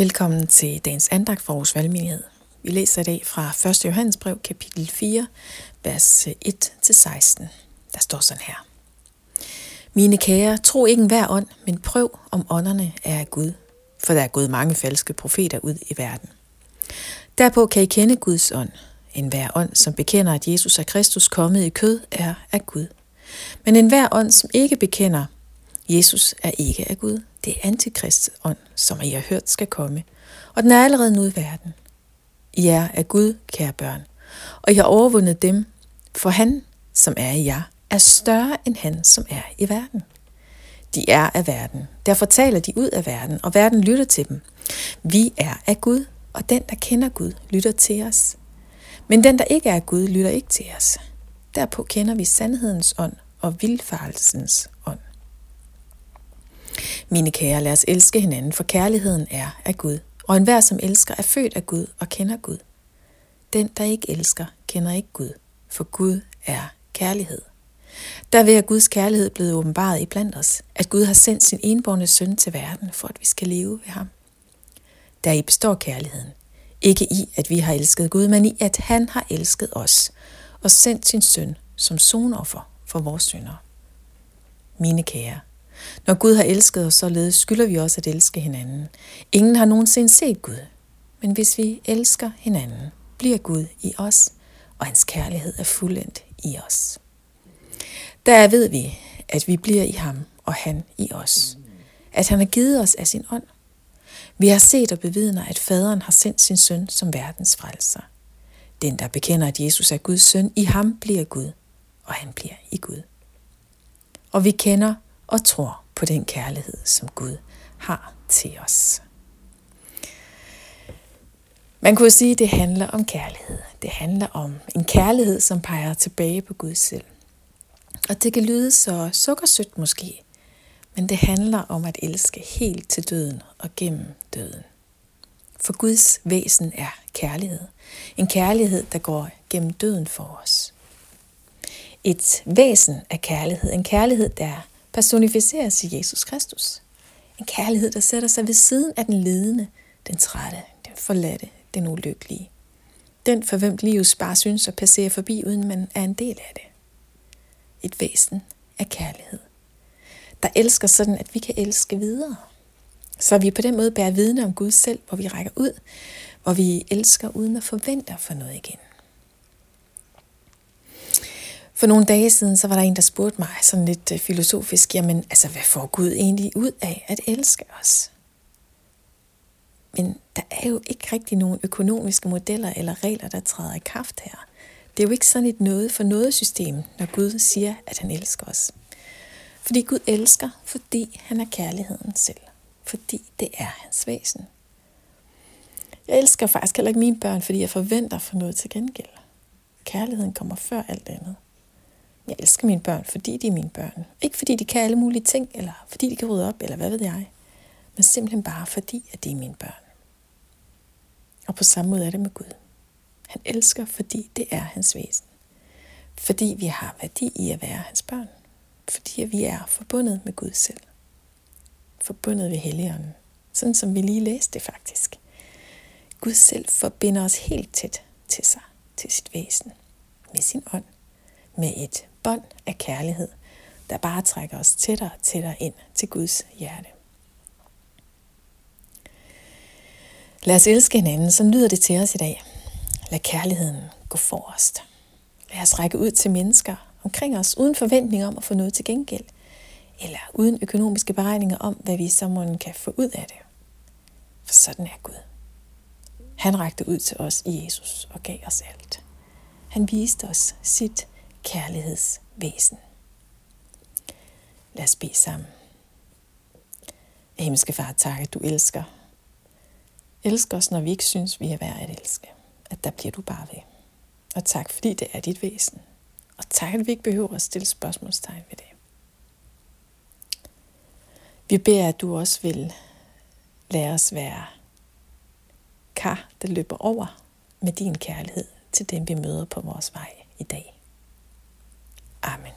Velkommen til dagens andagt for vores valgmenighed. Vi læser i dag fra 1. Johannesbrev, kapitel 4, vers 1-16. Der står sådan her. Mine kære, tro ikke hver ånd, men prøv, om ånderne er af Gud. For der er gået mange falske profeter ud i verden. Derpå kan I kende Guds ånd. En hver ånd, som bekender, at Jesus er Kristus kommet i kød, er af Gud. Men en hver ånd, som ikke bekender, Jesus er ikke af Gud. Det er antikrist som I har hørt skal komme. Og den er allerede nu i verden. I er af Gud, kære børn. Og I har overvundet dem, for han, som er i jer, er større end han, som er i verden. De er af verden. Derfor taler de ud af verden, og verden lytter til dem. Vi er af Gud, og den, der kender Gud, lytter til os. Men den, der ikke er af Gud, lytter ikke til os. Derpå kender vi sandhedens ånd og vilfarelsens ånd. Mine kære, lad os elske hinanden, for kærligheden er af Gud. Og enhver, som elsker, er født af Gud og kender Gud. Den, der ikke elsker, kender ikke Gud, for Gud er kærlighed. Derved er Guds kærlighed blevet åbenbaret i blandt os, at Gud har sendt sin enborne søn til verden, for at vi skal leve ved ham. Der i består kærligheden. Ikke i, at vi har elsket Gud, men i, at han har elsket os og sendt sin søn som sonoffer for vores synder. Mine kære, når Gud har elsket os således, skylder vi også at elske hinanden. Ingen har nogensinde set Gud. Men hvis vi elsker hinanden, bliver Gud i os, og hans kærlighed er fuldendt i os. Der ved vi, at vi bliver i ham, og han i os. At han har givet os af sin ånd. Vi har set og bevidner, at faderen har sendt sin søn som verdens frelser. Den, der bekender, at Jesus er Guds søn, i ham bliver Gud, og han bliver i Gud. Og vi kender og tror på den kærlighed, som Gud har til os. Man kunne sige, at det handler om kærlighed. Det handler om en kærlighed, som peger tilbage på Gud selv. Og det kan lyde så sukkersødt måske, men det handler om at elske helt til døden og gennem døden. For Guds væsen er kærlighed. En kærlighed, der går gennem døden for os. Et væsen af kærlighed. En kærlighed, der personificeres i Jesus Kristus. En kærlighed, der sætter sig ved siden af den ledende, den trætte, den forladte, den ulykkelige. Den for hvem livet bare synes at passere forbi, uden man er en del af det. Et væsen af kærlighed. Der elsker sådan, at vi kan elske videre. Så vi på den måde bærer vidne om Gud selv, hvor vi rækker ud, hvor vi elsker uden at forvente for noget igen. For nogle dage siden, så var der en, der spurgte mig sådan lidt øh, filosofisk, jamen altså, hvad får Gud egentlig ud af at elske os? Men der er jo ikke rigtig nogen økonomiske modeller eller regler, der træder i kraft her. Det er jo ikke sådan et noget for noget system, når Gud siger, at han elsker os. Fordi Gud elsker, fordi han er kærligheden selv. Fordi det er hans væsen. Jeg elsker faktisk heller ikke mine børn, fordi jeg forventer for noget til gengæld. Kærligheden kommer før alt andet. Jeg elsker mine børn, fordi de er mine børn. Ikke fordi de kan alle mulige ting, eller fordi de kan rydde op, eller hvad ved jeg. Men simpelthen bare fordi, at de er mine børn. Og på samme måde er det med Gud. Han elsker, fordi det er hans væsen. Fordi vi har værdi i at være hans børn. Fordi vi er forbundet med Gud selv. Forbundet ved Helligånden. Sådan som vi lige læste det faktisk. Gud selv forbinder os helt tæt til sig, til sit væsen, med sin ånd, med et bånd af kærlighed, der bare trækker os tættere og tættere ind til Guds hjerte. Lad os elske hinanden, så lyder det til os i dag. Lad kærligheden gå forrest. Lad os række ud til mennesker omkring os, uden forventning om at få noget til gengæld, eller uden økonomiske beregninger om, hvad vi så kan få ud af det. For sådan er Gud. Han rakte ud til os i Jesus og gav os alt. Han viste os sit kærlighedsvæsen. Lad os bede sammen. Himmelske far, tak, at du elsker. Elsker os, når vi ikke synes, vi er værd at elske. At der bliver du bare ved. Og tak, fordi det er dit væsen. Og tak, at vi ikke behøver at stille spørgsmålstegn ved det. Vi beder, at du også vil lade os være kar, der løber over med din kærlighed til dem, vi møder på vores vej i dag. Amén.